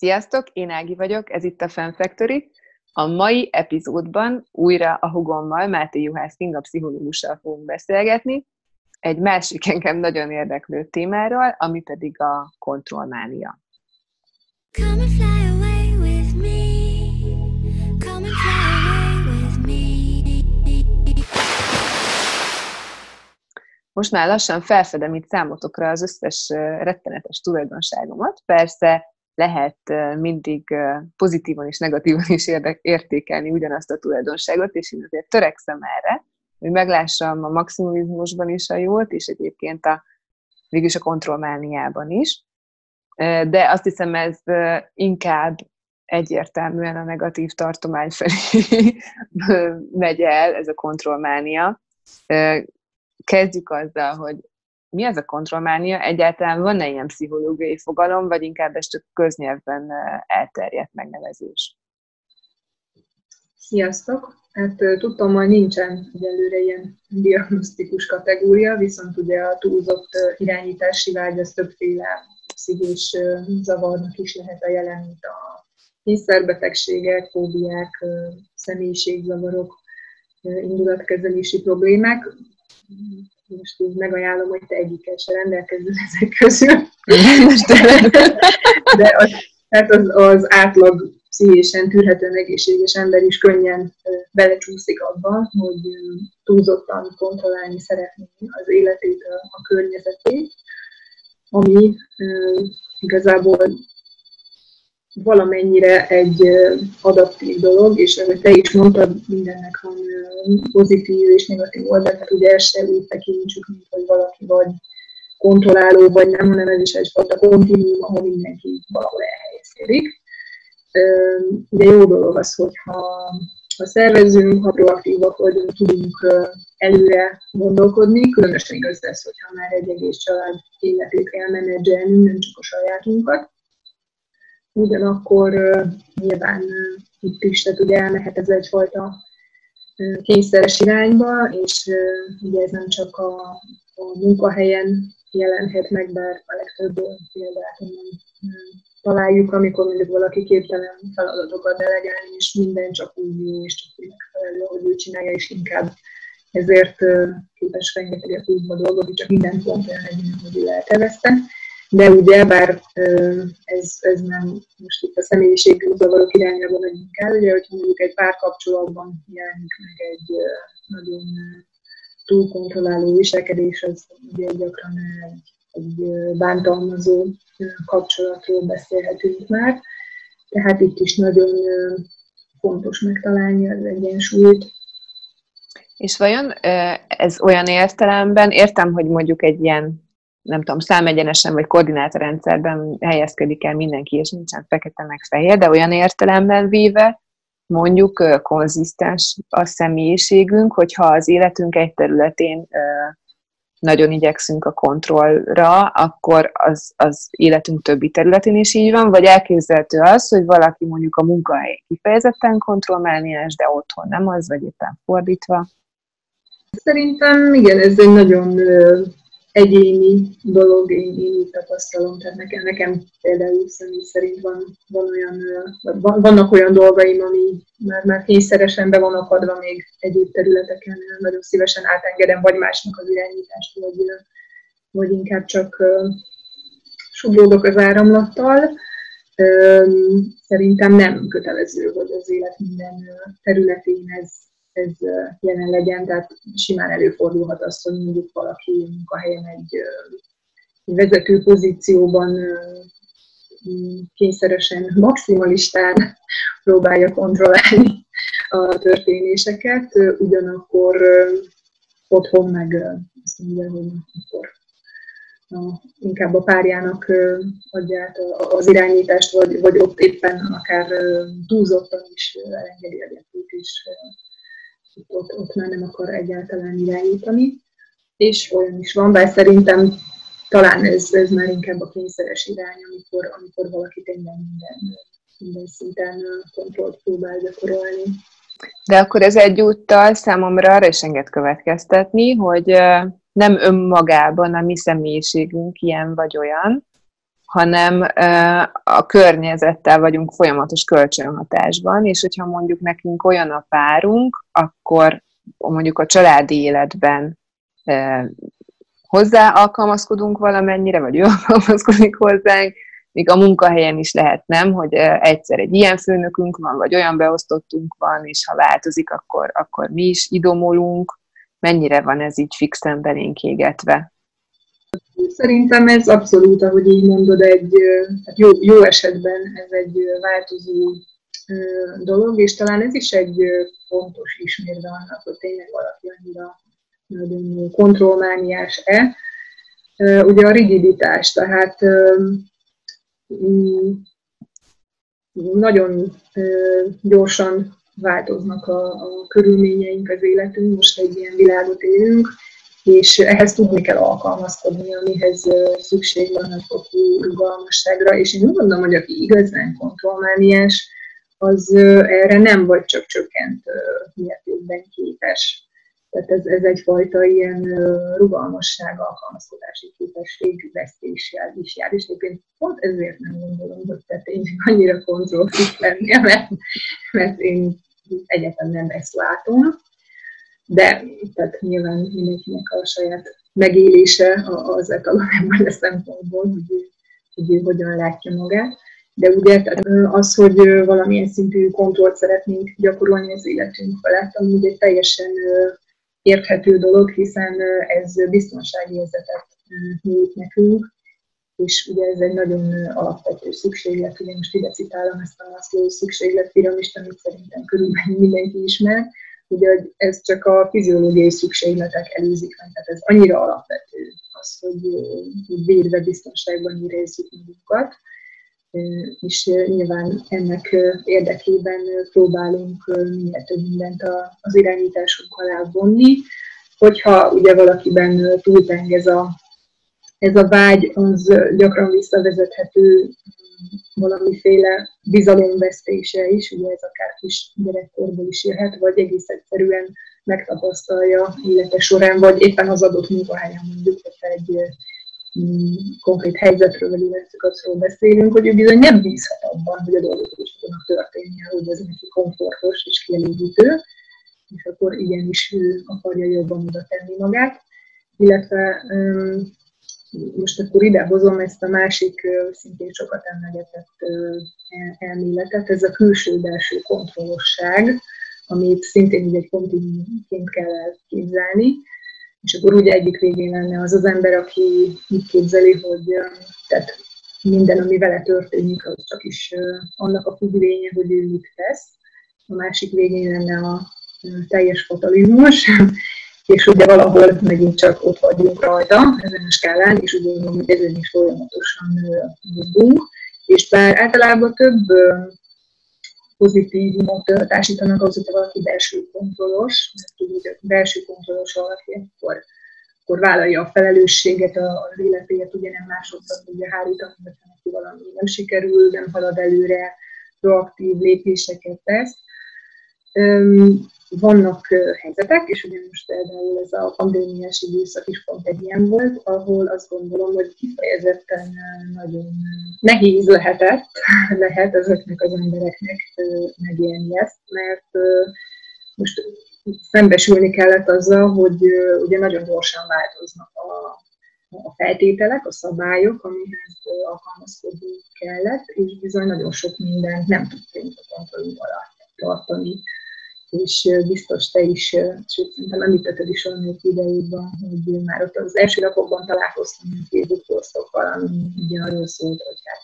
Sziasztok, én Ági vagyok, ez itt a Fan Factory. A mai epizódban újra a hugommal, Máté Juhász Kinga pszichológussal fogunk beszélgetni, egy másik engem nagyon érdeklő témáról, ami pedig a kontrollmánia. Come and fly away with me. Come and fly away with me. Most már lassan felfedem itt számotokra az összes rettenetes tulajdonságomat. Persze lehet mindig pozitívan és negatívan is értékelni ugyanazt a tulajdonságot, és én azért törekszem erre, hogy meglássam a maximalizmusban is a jót, és egyébként a, végülis a kontrollmániában is. De azt hiszem, ez inkább egyértelműen a negatív tartomány felé megy el, ez a kontrollmánia. Kezdjük azzal, hogy mi ez a kontrollmánia? Egyáltalán van-e ilyen pszichológiai fogalom, vagy inkább ez csak köznyelvben elterjedt megnevezés? Sziasztok! Hát tudtam, hogy nincsen egyelőre ilyen diagnosztikus kategória, viszont ugye a túlzott irányítási vágy az többféle pszichés zavarnak is lehet a jelen, mint a kényszerbetegségek, fóbiák, személyiségzavarok, indulatkezelési problémák most így megajánlom, hogy te egyikkel se rendelkezzel ezek közül. De az, hát az, az átlag pszichésen tűrhetően egészséges ember is könnyen belecsúszik abba, hogy túlzottan kontrollálni szeretné az életét, a, a környezetét, ami igazából valamennyire egy adaptív dolog, és ahogy te is mondtad, mindennek van pozitív és negatív oldal, tehát ugye ezt se úgy tekintsük, mint hogy valaki vagy kontrolláló, vagy nem, hanem ez is egyfajta kontinuum, ahol mindenki valahol elhelyezkedik. Ugye jó dolog az, hogyha ha szervezünk, ha proaktívak vagyunk, tudunk előre gondolkodni, különösen igaz lesz, hogyha már egy egész család életét kell menedzselni, nem csak a sajátunkat ugyanakkor nyilván itt is, tehát ugye elmehet ez egyfajta kényszeres irányba, és ugye ez nem csak a, a munkahelyen jelenhet meg, bár a legtöbb példát találjuk, amikor mondjuk valaki képtelen feladatokat delegálni, és minden csak úgy és csak úgy megfelelő, hogy ő csinálja, és inkább ezért képes rengeteget útba dolgozni, csak minden pont legyen, hogy ő eltervezte de ugye, bár ez, ez nem most itt a személyiségű zavarok irányába megyünk el, ugye, hogyha mondjuk egy párkapcsolatban jelenik meg egy nagyon túlkontrolláló viselkedés, az ugye gyakran egy, egy bántalmazó kapcsolatról beszélhetünk már. Tehát itt is nagyon fontos megtalálni az egyensúlyt. És vajon ez olyan értelemben, értem, hogy mondjuk egy ilyen nem tudom, számegyenesen vagy koordinátorrendszerben helyezkedik el mindenki, és nincsen fekete meg fehér, de olyan értelemben véve mondjuk konzisztens a személyiségünk, hogyha az életünk egy területén nagyon igyekszünk a kontrollra, akkor az, az életünk többi területén is így van, vagy elképzelhető az, hogy valaki mondjuk a munkahely kifejezetten kontrollmániás, de otthon nem az, vagy éppen fordítva? Szerintem igen, ez egy nagyon egyéni dolog, én, én úgy tapasztalom, tehát nekem, nekem például személy szerint van, van olyan, van, vannak olyan dolgaim, ami már, már kényszeresen be van akadva még egyéb területeken, nagyon szívesen átengedem vagy másnak az irányítást, vagy, vagy inkább csak suglódok az áramlattal. Szerintem nem kötelező, hogy az élet minden területén ez, ez jelen legyen, tehát simán előfordulhat az, hogy mondjuk valaki munkahelyen egy vezető pozícióban kényszeresen, maximalistán próbálja kontrollálni a történéseket, ugyanakkor otthon meg azt mondja, hogy akkor a, inkább a párjának adja át az irányítást, vagy, vagy ott éppen akár túlzottan is elengedi a és ott, ott már nem akar egyáltalán irányítani. És olyan is van, bár szerintem talán ez, ez már inkább a kényszeres irány, amikor, amikor valaki tényleg minden, minden szinten kontrollt próbál gyakorolni. De akkor ez egyúttal számomra arra is enged következtetni, hogy nem önmagában a mi személyiségünk ilyen vagy olyan, hanem a környezettel vagyunk folyamatos kölcsönhatásban, és hogyha mondjuk nekünk olyan a párunk, akkor mondjuk a családi életben hozzá alkalmazkodunk valamennyire, vagy ő alkalmazkodik hozzánk, még a munkahelyen is lehet, nem, hogy egyszer egy ilyen főnökünk van, vagy olyan beosztottunk van, és ha változik, akkor, akkor mi is idomolunk. Mennyire van ez így fixen belénk égetve? Szerintem ez abszolút, ahogy így mondod, egy hát jó, jó esetben ez egy változó dolog, és talán ez is egy fontos ismérve annak, hogy tényleg valaki annyira nagyon kontrollmániás-e. Ugye a rigiditás, tehát mm, nagyon gyorsan változnak a, a körülményeink az életünk, most egy ilyen világot élünk, és ehhez tudni kell alkalmazkodni, amihez szükség van a fokú rugalmasságra, és én úgy gondolom, hogy aki igazán kontrollmániás, az erre nem vagy csak csökkent mértékben képes. Tehát ez, ez egyfajta ilyen rugalmasság, alkalmazkodási képesség vesztéssel is jár, és egyébként pont ezért nem gondolom, hogy te tényleg annyira kontroll lennél, mert, mert én egyetem nem ezt látom de tehát nyilván mindenkinek a saját megélése az etalonában a szempontból, hogy ő, hogy ő hogyan látja magát. De ugye tehát az, hogy valamilyen szintű kontrollt szeretnénk gyakorolni az életünk felett, ami ugye teljesen érthető dolog, hiszen ez biztonságérzetet nyújt nekünk, és ugye ez egy nagyon alapvető szükséglet, ugye most ide citálom ezt a Maslow szükségletpiramist, amit szerintem körülbelül mindenki ismer, ugye ez csak a fiziológiai szükségletek előzik meg, tehát ez annyira alapvető az, hogy, hogy védve biztonságban érezzük magunkat, és nyilván ennek érdekében próbálunk minél több mindent az irányításunk alá vonni. Hogyha ugye valakiben túlteng ez a, ez a vágy, az gyakran visszavezethető valamiféle bizalomvesztése is, ugye ez akár kis gyerekkorból is jöhet, vagy egész egyszerűen megtapasztalja élete során, vagy éppen az adott munkahelyen mondjuk, hogyha egy mm, konkrét helyzetről vagy életszakaszról beszélünk, hogy ő bizony nem bízhat abban, hogy a dolgok is tudnak történni, hogy ez neki komfortos és kielégítő, és akkor igenis ő akarja jobban oda tenni magát, illetve most akkor idehozom ezt a másik szintén sokat emlegetett elméletet, ez a külső-belső kontrollosság, amit szintén egy kontinuumként kell elképzelni, és akkor ugye egyik végén lenne az az ember, aki így képzeli, hogy tehát minden, ami vele történik, az csak is annak a függvénye, hogy ő mit tesz. A másik végén lenne a teljes fatalizmus, és ugye valahol megint csak ott vagyunk rajta ezen a skálán, és úgy gondolom, hogy ezen is folyamatosan mozgunk, és bár általában több pozitívumot társítanak az, hogy valaki belső kontrollos, mert hogy belső kontrollos valaki, akkor, akkor vállalja a felelősséget az életéért, ugye nem másodszor tudja hárítani, hogyha neki valami nem sikerül, nem halad előre, proaktív lépéseket tesz vannak helyzetek, és ugye most például ez a pandémiás időszak is pont egy ilyen volt, ahol azt gondolom, hogy kifejezetten nagyon nehéz lehetett, lehet ezeknek az embereknek megélni ezt, mert most szembesülni kellett azzal, hogy ugye nagyon gyorsan változnak a, a feltételek, a szabályok, amihez alkalmazkodni kellett, és bizony nagyon sok mindent nem tudtunk a kontrollunk alatt tartani és biztos te is, sőt, szerintem említetted is annak idejében, hogy már ott az első napokban találkoztam a Facebook posztokkal, ami ugye arról szólt, hogy hát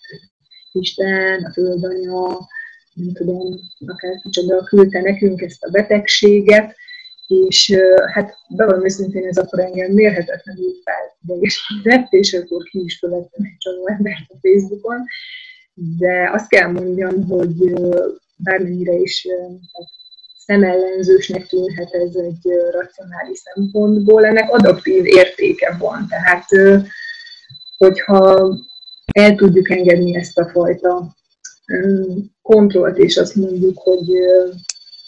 Isten, a földanya, nem tudom, akár kicsoda küldte nekünk ezt a betegséget, és hát bevallom őszintén, ez akkor engem mérhetetlenül felidegesített, és akkor ki is követtem egy csomó embert a Facebookon, de azt kell mondjam, hogy bármennyire is hát szemellenzősnek tűnhet ez egy racionális szempontból, ennek adaptív értéke van. Tehát, hogyha el tudjuk engedni ezt a fajta kontrollt, és azt mondjuk, hogy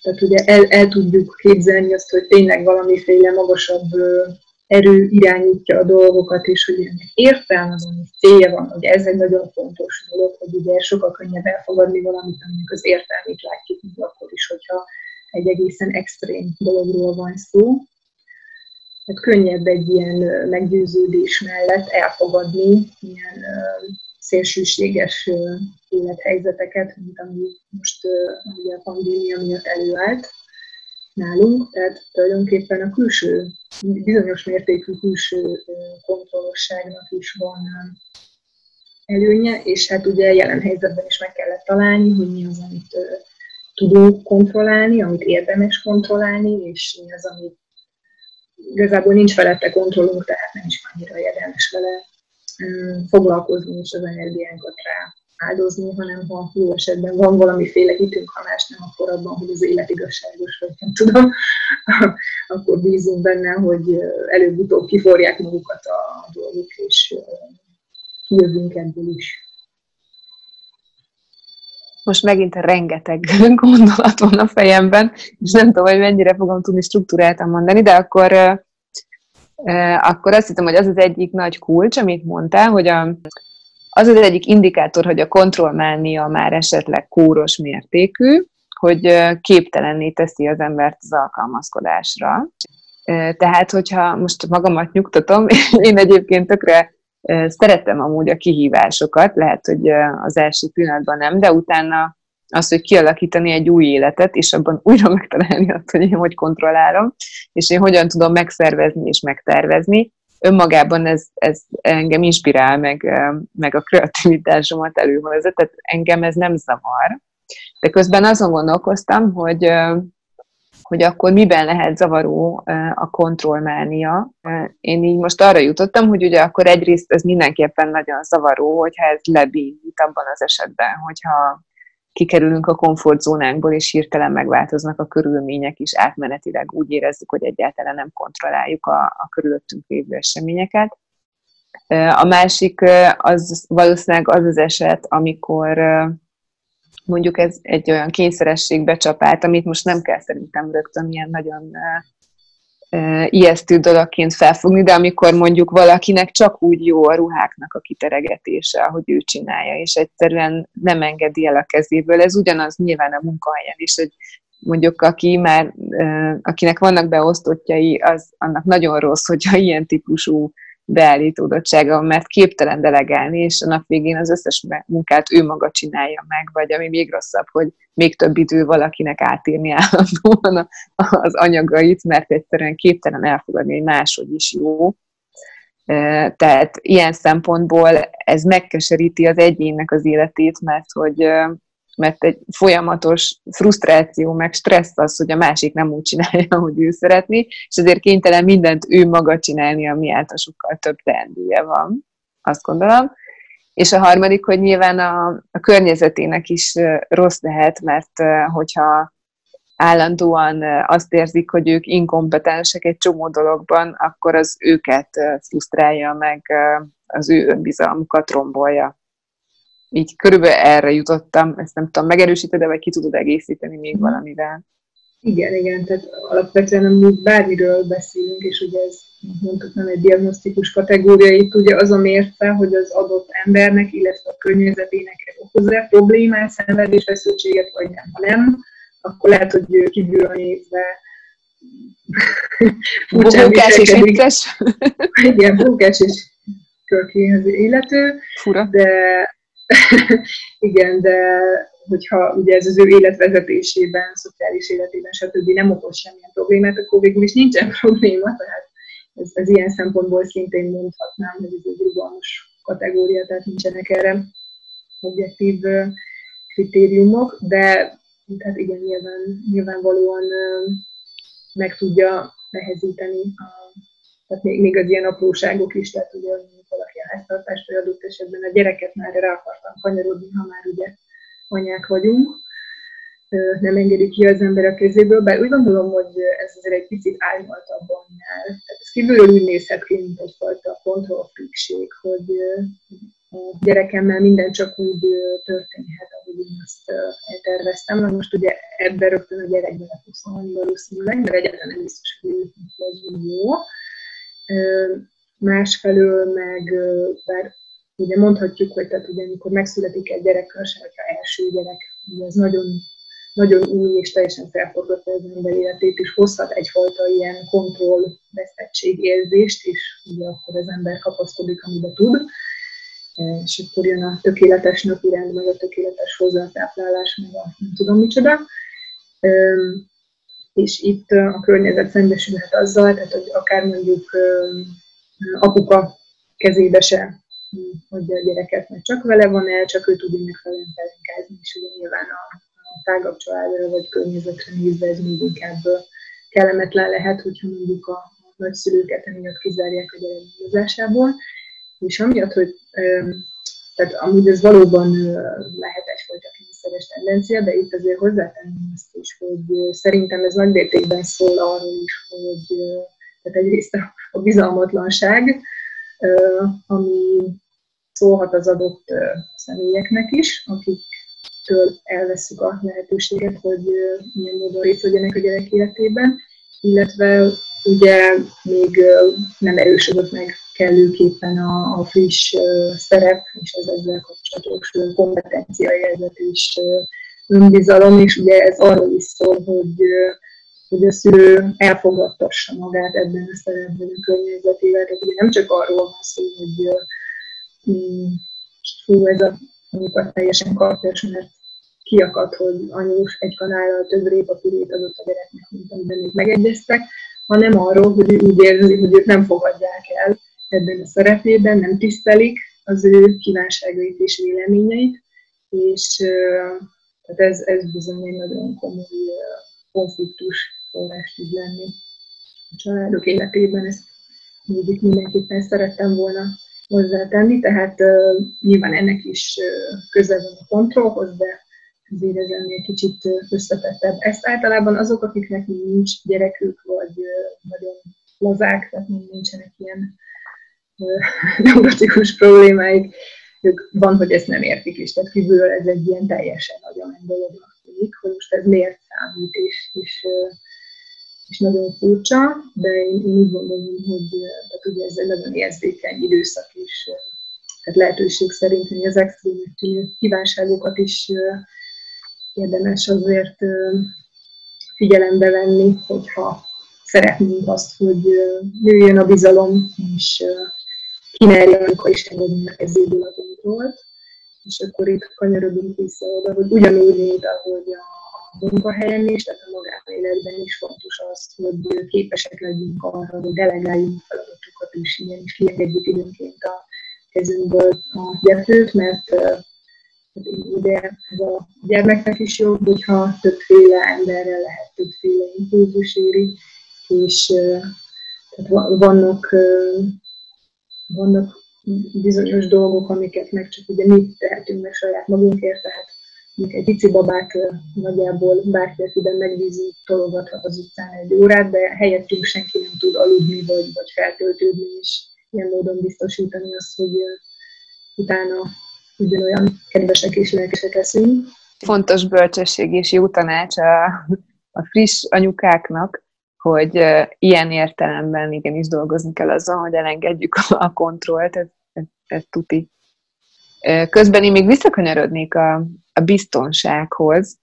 tehát ugye el, el tudjuk képzelni azt, hogy tényleg valamiféle magasabb erő irányítja a dolgokat, és hogy ennek értelme van, és célja van, hogy ez egy nagyon fontos dolog, hogy ugye sokkal könnyebb elfogadni valamit, aminek az értelmét látjuk, mint akkor is, hogyha egy egészen extrém dologról van szó. Hát könnyebb egy ilyen meggyőződés mellett elfogadni ilyen szélsőséges élethelyzeteket, mint ami most ugye a pandémia miatt előállt nálunk, tehát tulajdonképpen a külső, bizonyos mértékű külső kontrollosságnak is van előnye, és hát ugye jelen helyzetben is meg kellett találni, hogy mi az, amit tudunk kontrollálni, amit érdemes kontrollálni, és mi az, amit igazából nincs felette kontrollunk, tehát nem is annyira érdemes vele foglalkozni és az energiánkat rá áldozni, hanem ha jó esetben van valamiféle hitünk, ha más nem, akkor abban, hogy az élet igazságos, vagy nem tudom, akkor bízunk benne, hogy előbb-utóbb kiforják magukat a dolgok, és kijövünk ebből is. Most megint rengeteg gondolat van a fejemben, és nem tudom, hogy mennyire fogom tudni struktúráltan mondani, de akkor, akkor azt hiszem, hogy az az egyik nagy kulcs, amit mondtál, hogy a, az az egyik indikátor, hogy a kontrollmánia már esetleg kóros mértékű, hogy képtelenné teszi az embert az alkalmazkodásra. Tehát, hogyha most magamat nyugtatom, én egyébként tökre szeretem amúgy a kihívásokat, lehet, hogy az első pillanatban nem, de utána az, hogy kialakítani egy új életet, és abban újra megtalálni azt, hogy én hogy kontrollálom, és én hogyan tudom megszervezni és megtervezni, önmagában ez, ez engem inspirál, meg, meg a kreativitásomat előhozza, tehát engem ez nem zavar. De közben azon gondolkoztam, hogy, hogy akkor miben lehet zavaró a kontrollmánia. Én így most arra jutottam, hogy ugye akkor egyrészt ez mindenképpen nagyon zavaró, hogyha ez lebénít abban az esetben, hogyha kikerülünk a komfortzónánkból, és hirtelen megváltoznak a körülmények is átmenetileg. Úgy érezzük, hogy egyáltalán nem kontrolláljuk a, a körülöttünk lévő eseményeket. A másik az valószínűleg az az eset, amikor mondjuk ez egy olyan kényszeresség becsapált, amit most nem kell szerintem rögtön ilyen nagyon ijesztő dologként felfogni, de amikor mondjuk valakinek csak úgy jó a ruháknak a kiteregetése, ahogy ő csinálja, és egyszerűen nem engedi el a kezéből. Ez ugyanaz nyilván a munkahelyen is, hogy mondjuk aki már, akinek vannak beosztottjai, az annak nagyon rossz, hogyha ilyen típusú beállítódottsága, mert képtelen delegálni, és a nap végén az összes munkát ő maga csinálja meg, vagy ami még rosszabb, hogy még több idő valakinek átírni állandóan az anyagait, mert egyszerűen képtelen elfogadni, hogy máshogy is jó. Tehát ilyen szempontból ez megkeseríti az egyénnek az életét, mert hogy mert egy folyamatos frusztráció, meg stressz az, hogy a másik nem úgy csinálja, ahogy ő szeretné, és ezért kénytelen mindent ő maga csinálni, ami által sokkal több teendője van, azt gondolom. És a harmadik, hogy nyilván a, a környezetének is rossz lehet, mert hogyha állandóan azt érzik, hogy ők inkompetensek egy csomó dologban, akkor az őket frusztrálja, meg az ő önbizalmukat rombolja így körülbelül erre jutottam, ezt nem tudom, megerősíted, vagy ki tudod egészíteni még mhm. valamivel? Igen, igen, tehát alapvetően amúgy bármiről beszélünk, és ugye ez mondtuk nem egy diagnosztikus kategória, itt ugye az a mérce, hogy az adott embernek, illetve a környezetének okoz-e problémát, szenvedés, feszültséget, vagy nem. Ha nem, akkor lehet, hogy kívülről nézve Bókás és vicces. Igen, bókás és körkéhez illető, Fura. de Igen, de hogyha ugye ez az ő életvezetésében, szociális életében, stb. nem okoz semmilyen problémát, akkor végül is nincsen probléma, tehát ez, ez ilyen szempontból szintén mondhatnám, hogy ez egy rugalmas kategória, tehát nincsenek erre objektív kritériumok, de tehát igen, nyilván, nyilvánvalóan meg tudja nehezíteni, a, tehát még, még az ilyen apróságok is, tehát ugye valaki a háztartást, vagy adott esetben a gyereket már rá akartam kanyarodni, ha már ugye anyák vagyunk, nem engedik ki az ember a kezéből, bár úgy gondolom, hogy ez azért egy picit árnyaltabb annál. Tehát ez kívülről úgy nézhet ki, mint egyfajta kontrollfrükség, hogy a gyerekemmel minden csak úgy történhet, ahogy én azt elterveztem. Na most ugye ebben rögtön a gyerek bele fog szólni valószínűleg, mert egyáltalán nem biztos, hogy ez jó másfelől meg, bár ugye mondhatjuk, hogy tehát ugye, amikor megszületik egy gyerek, különösen, hogyha első gyerek, ugye ez nagyon, nagyon új és teljesen felforgatta az ember életét, és hozhat egyfajta ilyen kontrollvesztettség érzést, és ugye akkor az ember kapaszkodik, amiben tud, és akkor jön a tökéletes napi rend, meg a tökéletes hozzátáplálás, meg a nem tudom micsoda. És itt a környezet szembesülhet azzal, tehát hogy akár mondjuk apuka kezébe se hogy a gyereket, mert csak vele van el, csak ő tud megfelelően felinkázni, és ugye nyilván a, a tágabb családra vagy környezetre nézve ez még inkább kellemetlen lehet, hogyha mondjuk a, a nagyszülőket emiatt kizárják a gyerek gondozásából. És amiatt, hogy tehát amúgy ez valóban lehet egyfajta kényszeres tendencia, de itt azért hozzátenném azt is, hogy szerintem ez nagy mértékben szól arról is, hogy tehát egyrészt a bizalmatlanság, ami szólhat az adott személyeknek is, akiktől elveszük a lehetőséget, hogy milyen módon részt vegyenek a gyerek életében, illetve ugye még nem erősödött meg kellőképpen a, a friss szerep, és ez ezzel kapcsolatos kompetenciaérzet és önbizalom, és ugye ez arról is szól, hogy hogy a szülő elfogadtassa magát ebben a szerepben a környezetével. Tehát ugye nem csak arról van szó, hogy mm, fú, ez a amikor teljesen kartyos, mert kiakadt, hogy anyós egy kanállal több répapürét adott a gyereknek, mint amiben még megegyeztek, hanem arról, hogy ő úgy érzi, hogy őt nem fogadják el ebben a szerepében, nem tisztelik az ő kívánságait és véleményeit, és tehát ez, ez bizony egy nagyon komoly konfliktus forrás tud lenni a családok életében. Ezt mindig mindenképpen szerettem volna hozzátenni, tehát uh, nyilván ennek is uh, közel van a kontrollhoz, de azért ez ennél kicsit összetettebb. Ezt általában azok, akiknek nincs gyerekük, vagy uh, nagyon lazák, tehát nincsenek ilyen uh, neurotikus problémáik, ők van, hogy ezt nem értik is, tehát kívülről ez egy ilyen teljesen nagyon dolognak tűnik, hogy most ez miért számít, és, és és nagyon furcsa, de én, én úgy gondolom, hogy tehát ugye ez egy nagyon érzékeny időszak is, tehát lehetőség szerint, hogy az extrém tűnő kívánságokat is érdemes azért figyelembe venni, hogyha szeretnénk azt, hogy jöjjön a bizalom, és kimerjen, amikor is engedünk a kezéből a kontrollt. És akkor itt kanyarodunk vissza oda, hogy ugyanúgy, mint ahogy a munkahelyen is, tehát a magánéletben is fontos az, hogy képesek legyünk arra, hogy delegáljunk feladatokat is, ilyen is kiengedjük időnként a kezünkből a gyertőt, mert ugye ez a gyermeknek is jobb, hogyha többféle emberrel lehet többféle impulzus éri, és tehát vannak, vannak bizonyos dolgok, amiket meg csak ugye mi tehetünk meg saját magunkért, tehát egy pici babát nagyjából bárki, akiben megbízunk, tologathat az utcán egy órát, de helyettünk senki nem tud aludni, vagy, vagy feltöltődni, és ilyen módon biztosítani azt, hogy utána ugyanolyan kedvesek és lelkesek leszünk. Fontos bölcsesség és jó tanács a, a friss anyukáknak, hogy ilyen értelemben igenis dolgozni kell azon, hogy elengedjük a kontrollt, ez, ez, ez tuti. Közben én még visszakanyarodnék a, a biztonsághoz,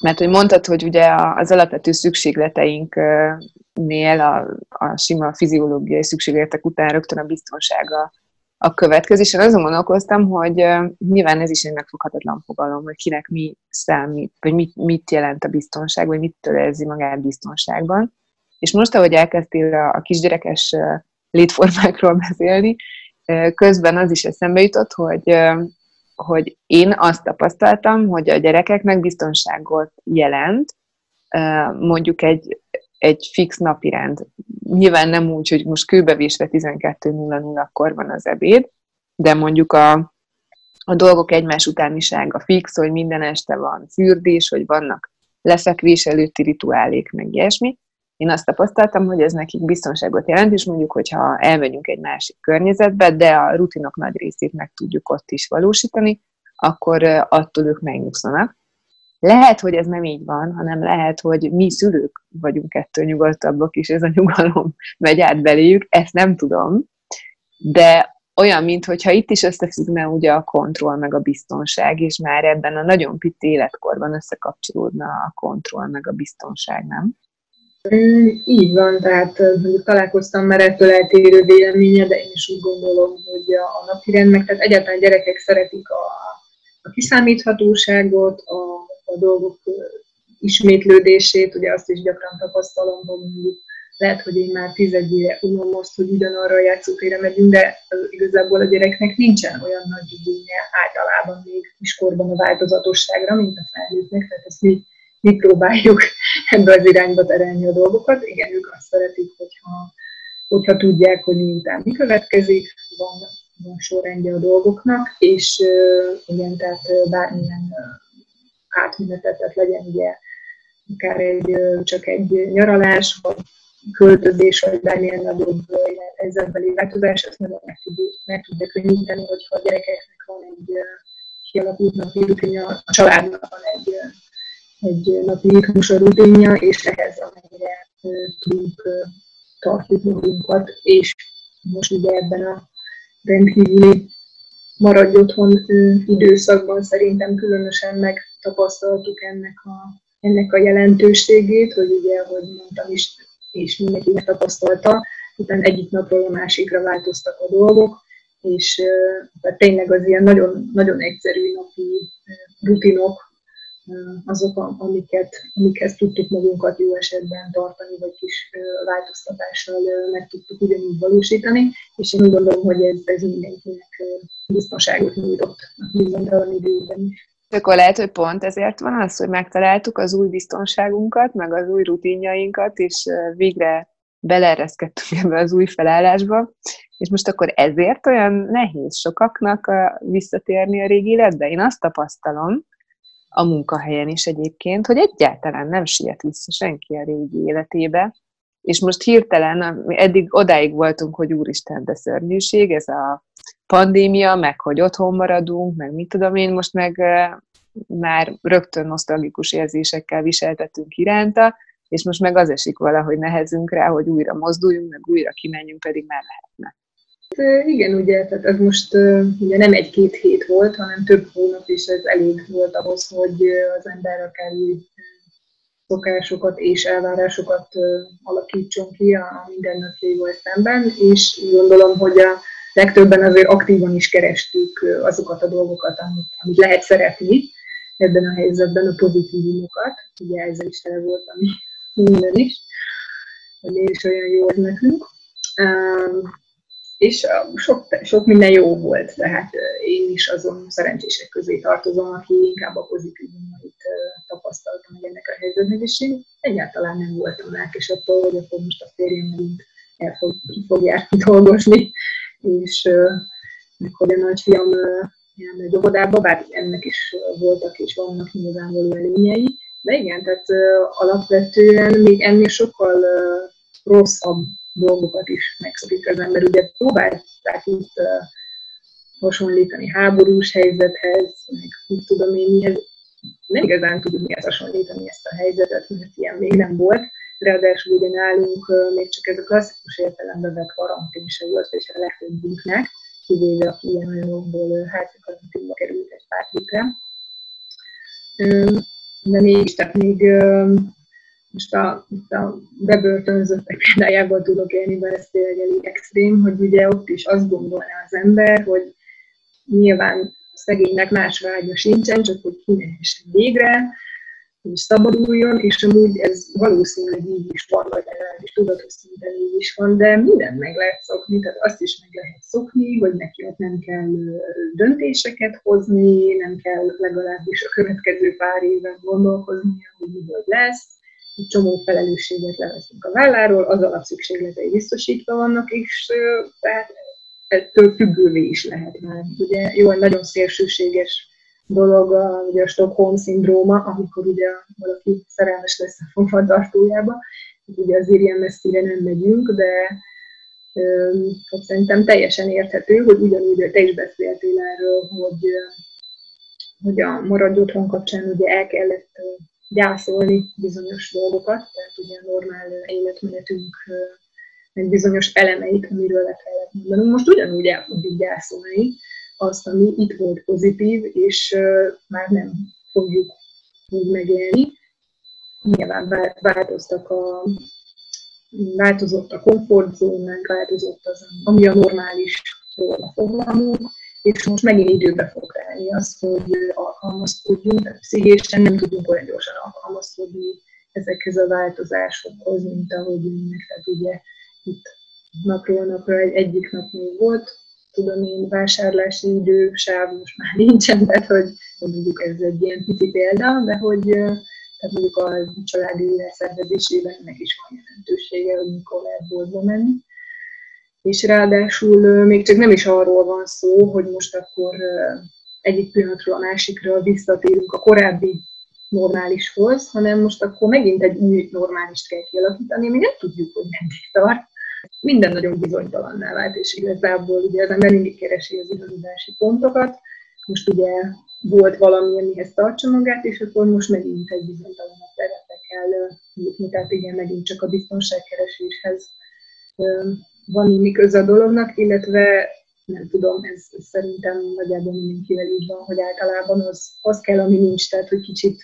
mert hogy mondtad, hogy ugye az alapvető szükségleteinknél a, a sima fiziológiai szükségletek után rögtön a biztonsága a következés. Én azon gondolkoztam, hogy nyilván ez is egy megfoghatatlan fogalom, hogy kinek mi számít, vagy mit, mit jelent a biztonság, vagy mit érzi magát biztonságban. És most, ahogy elkezdtél a, a kisgyerekes létformákról beszélni, közben az is eszembe jutott, hogy, hogy én azt tapasztaltam, hogy a gyerekeknek biztonságot jelent, mondjuk egy, egy fix napirend. Nyilván nem úgy, hogy most kőbevésve 12.00-akkor van az ebéd, de mondjuk a, a dolgok egymás utánisága fix, hogy minden este van fürdés, hogy vannak lefekvés előtti rituálék, meg ilyesmi én azt tapasztaltam, hogy ez nekik biztonságot jelent, és mondjuk, hogyha elmegyünk egy másik környezetbe, de a rutinok nagy részét meg tudjuk ott is valósítani, akkor attól ők megnyugszanak. Lehet, hogy ez nem így van, hanem lehet, hogy mi szülők vagyunk ettől nyugodtabbak, és ez a nyugalom megy át beléjük, ezt nem tudom, de olyan, mintha itt is összefüggne ugye a kontroll meg a biztonság, és már ebben a nagyon pici életkorban összekapcsolódna a kontroll meg a biztonság, nem? Így van, tehát mondjuk találkoztam már ettől eltérő véleménye, de én is úgy gondolom, hogy a, a napi rendnek, tehát egyáltalán gyerekek szeretik a, a kiszámíthatóságot, a, a dolgok ismétlődését, ugye azt is gyakran tapasztalom, hogy mondjuk lehet, hogy én már tizedjére unom azt, hogy ugyanarra a játszótérre megyünk, de igazából a gyereknek nincsen olyan nagy igénye általában még iskorban a változatosságra, mint a felnőttnek, tehát ezt mi, mi próbáljuk ebbe az irányba terelni a dolgokat. Igen, ők azt szeretik, hogyha, hogyha tudják, hogy miután mi következik, van, van sorrendje a dolgoknak, és igen, tehát bármilyen átmenetet, legyen ugye akár egy, csak egy nyaralás, vagy költözés, vagy bármilyen nagyobb helyzetbeli változás, azt nagyon meg tudja, meg tudja könnyíteni, hogyha a gyerekeknek van egy kialakult napi a családnak van egy, egy napi ritmus a rutinja, és ehhez amennyire tudunk tartjuk magunkat, és most ugye ebben a rendkívüli maradj otthon időszakban szerintem különösen megtapasztaltuk ennek a, ennek a jelentőségét, hogy ugye, ahogy mondtam is, és mindenki megtapasztalta, utána egyik napról a másikra változtak a dolgok, és tehát tényleg az ilyen nagyon, nagyon egyszerű napi rutinok, azok, amiket, amikhez tudtuk magunkat jó esetben tartani, vagy kis változtatással meg tudtuk ugyanúgy valósítani, és én úgy gondolom, hogy ez, ez mindenkinek biztonságot nyújtott bizonytalan időben is. Akkor lehet, hogy pont ezért van az, hogy megtaláltuk az új biztonságunkat, meg az új rutinjainkat, és végre belereszkedtünk ebbe az új felállásba, és most akkor ezért olyan nehéz sokaknak visszatérni a régi életbe. Én azt tapasztalom, a munkahelyen is egyébként, hogy egyáltalán nem siet vissza senki a régi életébe, és most hirtelen, eddig odáig voltunk, hogy úristen, de szörnyűség, ez a pandémia, meg hogy otthon maradunk, meg mit tudom én, most meg már rögtön nosztalgikus érzésekkel viseltetünk iránta, és most meg az esik valahogy nehezünk rá, hogy újra mozduljunk, meg újra kimenjünk, pedig már lehetne. Igen, ugye, tehát ez most ugye nem egy-két hét volt, hanem több hónap is ez elég volt ahhoz, hogy az ember akár szokásokat és elvárásokat alakítson ki a mindennapjaival szemben, és gondolom, hogy a legtöbben azért aktívan is kerestük azokat a dolgokat, amit, amit lehet szeretni ebben a helyzetben, a pozitívumokat. Ugye ezzel is tele volt, ami minden is, hogy is olyan jó ez nekünk. És sok, sok minden jó volt, tehát én is azon szerencsések közé tartozom, aki inkább a pozitívumait tapasztaltam meg ennek a helyzetnek, és én egyáltalán nem voltam lelkes attól, hogy akkor most a férjem megint el fog, ki fog járni dolgozni, és hogy a nagyfiam elmegy óvodába, bár ennek is voltak és vannak nyilvánvaló előnyei, de igen, tehát alapvetően még ennél sokkal rosszabb dolgokat is megszokik az ember. Ugye próbálták itt hasonlítani háborús helyzethez, meg úgy tudom én mihez. Nem igazán tudjuk mihez hasonlítani ezt a helyzetet, mert ilyen még nem volt. Ráadásul ugye nálunk még csak ez a klasszikus értelemben vett karantén se volt, és a legtöbbünknek, kivéve aki ilyen olyanokból házi karanténba került egy pár hétre. De mégis, tehát még most a, a bebörtönzöttek példájából tudok élni, mert ez tényleg elég extrém, hogy ugye ott is azt gondolná az ember, hogy nyilván szegénynek más vágya sincsen, csak hogy kimehessen végre, és szabaduljon, és amúgy ez valószínűleg így is van, vagy legalábbis tudatos szinten így is van, de mindent meg lehet szokni, tehát azt is meg lehet szokni, hogy neki ott nem kell döntéseket hozni, nem kell legalábbis a következő pár éven gondolkozni, hogy mi lesz, egy csomó felelősséget leveszünk a válláról, az alapszükségletei biztosítva vannak, és tehát ettől függővé is lehet már. Ugye jó, nagyon szélsőséges dolog a, ugye a Stockholm-szindróma, amikor ugye valaki szerelmes lesz a fogvatartójába. Ugye azért ilyen messzire nem megyünk, de hát szerintem teljesen érthető, hogy ugyanúgy te is beszéltél erről, hogy hogy a maradj otthon kapcsán ugye el kellett gyászolni bizonyos dolgokat, tehát ugye a normál életmenetünk egy bizonyos elemeit, amiről le kellett mondanunk. Most ugyanúgy el fogjuk gyászolni azt, ami itt volt pozitív, és már nem fogjuk úgy megélni. Nyilván változtak a, változott a komfortzónánk, változott az, ami a normális a fogalmunk, és most megint időbe fog állni az, hogy alkalmazkodjunk, tehát pszichésen nem tudunk olyan gyorsan alkalmazkodni ezekhez a változásokhoz, mint ahogy önnek, tehát ugye itt napról napra egy, egyik nap még volt, tudom én, vásárlási idő, sáv most már nincsen, tehát hogy mondjuk ez egy ilyen pici példa, de hogy tehát mondjuk a családi élet szervezésében ennek is van jelentősége, hogy mikor lehet boltba menni és ráadásul még csak nem is arról van szó, hogy most akkor egyik pillanatról a másikra visszatérünk a korábbi normálishoz, hanem most akkor megint egy új normálist kell kialakítani, mi nem tudjuk, hogy meddig tart. Minden nagyon bizonytalanná vált, és igazából ugye az ember mindig keresi az igazodási pontokat. Most ugye volt valami, amihez tartsa magát, és akkor most megint egy bizonytalanabb területre kell jutni, tehát igen, megint csak a biztonságkereséshez van inni köze a dolognak, illetve nem tudom, ez, ez szerintem nagyjából mindenkivel így van, hogy általában az, az kell, ami nincs, tehát hogy kicsit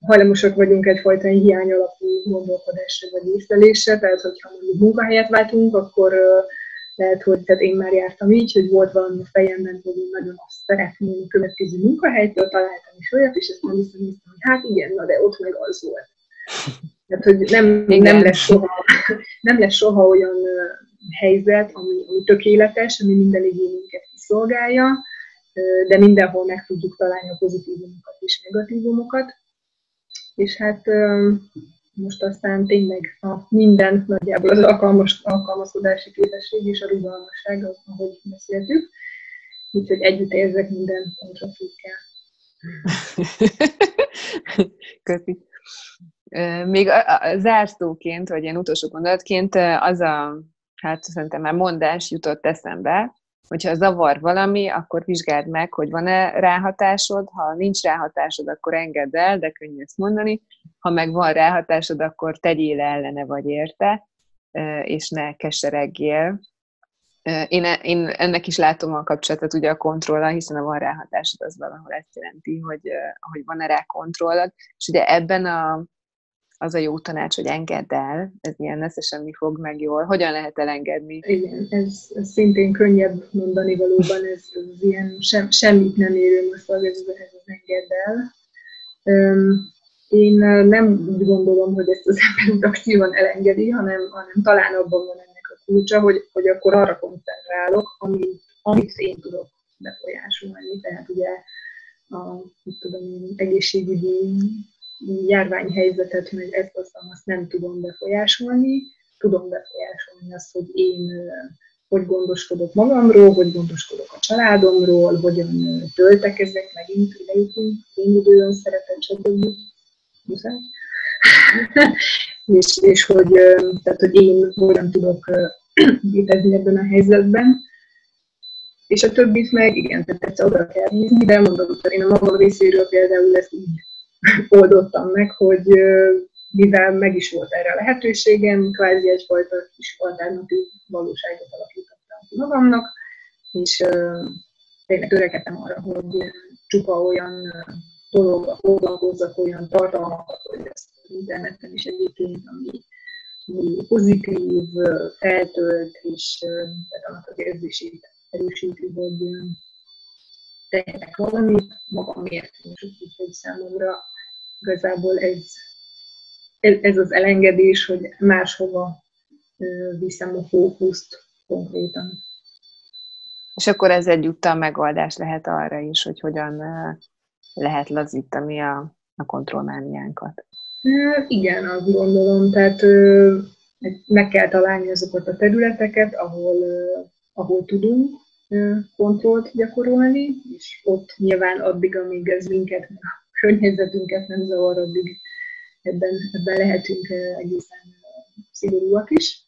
hajlamosak vagyunk egyfajta hiány alapú gondolkodásra vagy észlelésre, tehát hogyha mondjuk munkahelyet váltunk, akkor lehet, hogy tehát én már jártam így, hogy volt valami a fejemben, hogy én nagyon azt szeretném a következő munkahelytől, találtam is olyat, és ezt nem hiszem, hogy hát igen, na de ott meg az volt. Tehát, hogy nem, nem, lesz soha, nem lesz soha olyan helyzet, ami, ami tökéletes, ami minden igényünket kiszolgálja, de mindenhol meg tudjuk találni a pozitívumokat és negatívumokat. És hát most aztán tényleg a minden nagyjából az alkalmas, alkalmazkodási képesség és a rugalmasság, ahogy beszéltük. Úgyhogy együtt érzek minden kontraflikkel. Köszi. Még a zárszóként, vagy ilyen utolsó gondolatként az a, hát szerintem már mondás jutott eszembe, hogyha zavar valami, akkor vizsgáld meg, hogy van-e ráhatásod, ha nincs ráhatásod, akkor engedd el, de könnyű ezt mondani, ha meg van ráhatásod, akkor tegyél ellene vagy érte, és ne keseregjél. Én, e, én ennek is látom a kapcsolatot ugye a kontrollal, hiszen a van ráhatásod az valahol ezt jelenti, hogy, hogy van-e rá kontrollod, és ugye ebben a, az a jó tanács, hogy engedd el, ez ilyen nesze semmi fog meg jól. Hogyan lehet elengedni? Igen, ez, ez szintén könnyebb mondani valóban, ez, ez ilyen sem, semmit nem érő most az, ez, ez az engedd el. Um, én nem úgy gondolom, hogy ezt az ember aktívan elengedi, hanem, hanem talán abban van ennek a kulcsa, hogy, hogy akkor arra koncentrálok, amit, amit én tudok befolyásolni. Tehát ugye a tudom, egészségügyi járványhelyzetet, meg ezt azt, azt nem tudom befolyásolni, tudom befolyásolni azt, hogy én hogy gondoskodok magamról, hogy gondoskodok a családomról, hogyan töltekezek, megint ide jutunk, én szeretet, stb. és, és hogy, tehát, hogy én hogyan tudok létezni ebben a helyzetben. És a többit meg, igen, tehát egyszer oda kell bízni, de mondom, hogy én a magam részéről például ezt így oldottam meg, hogy mivel meg is volt erre a lehetőségem, kvázi egyfajta kis alternatív valóságot alakítottam ki magamnak, és tényleg törekedtem arra, hogy csupa olyan dologba foglalkozzak, olyan tartalmakat, hogy ezt interneten is egyébként, ami, ami pozitív, feltölt, és tehát annak az érzését erősíti, hogy tehetek valamit magamért, úgyhogy számomra igazából ez, ez az elengedés, hogy máshova viszem a fókuszt konkrétan. És akkor ez egyúttal megoldás lehet arra is, hogy hogyan lehet lazítani a, a kontrollmániánkat. Igen, azt gondolom. Tehát meg kell találni azokat a területeket, ahol, ahol tudunk kontrollt gyakorolni, és ott nyilván addig, amíg ez minket környezetünket nem zavar, addig ebben, ebben lehetünk egészen szigorúak is,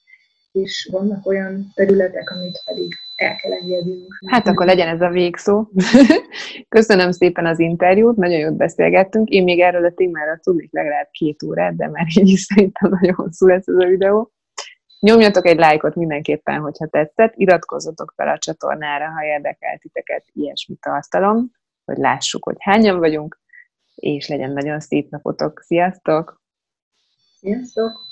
és vannak olyan területek, amit pedig el kell engednünk. Hát akkor legyen ez a végszó. Köszönöm szépen az interjút, nagyon jót beszélgettünk. Én még erről a témára tudnék legalább két órát, de már így is szerintem nagyon hosszú lesz ez a videó. Nyomjatok egy lájkot mindenképpen, hogyha tetszett, iratkozzatok fel a csatornára, ha érdekel titeket ilyesmi tartalom, hogy lássuk, hogy hányan vagyunk, és legyen nagyon szép napotok. Sziasztok! Sziasztok!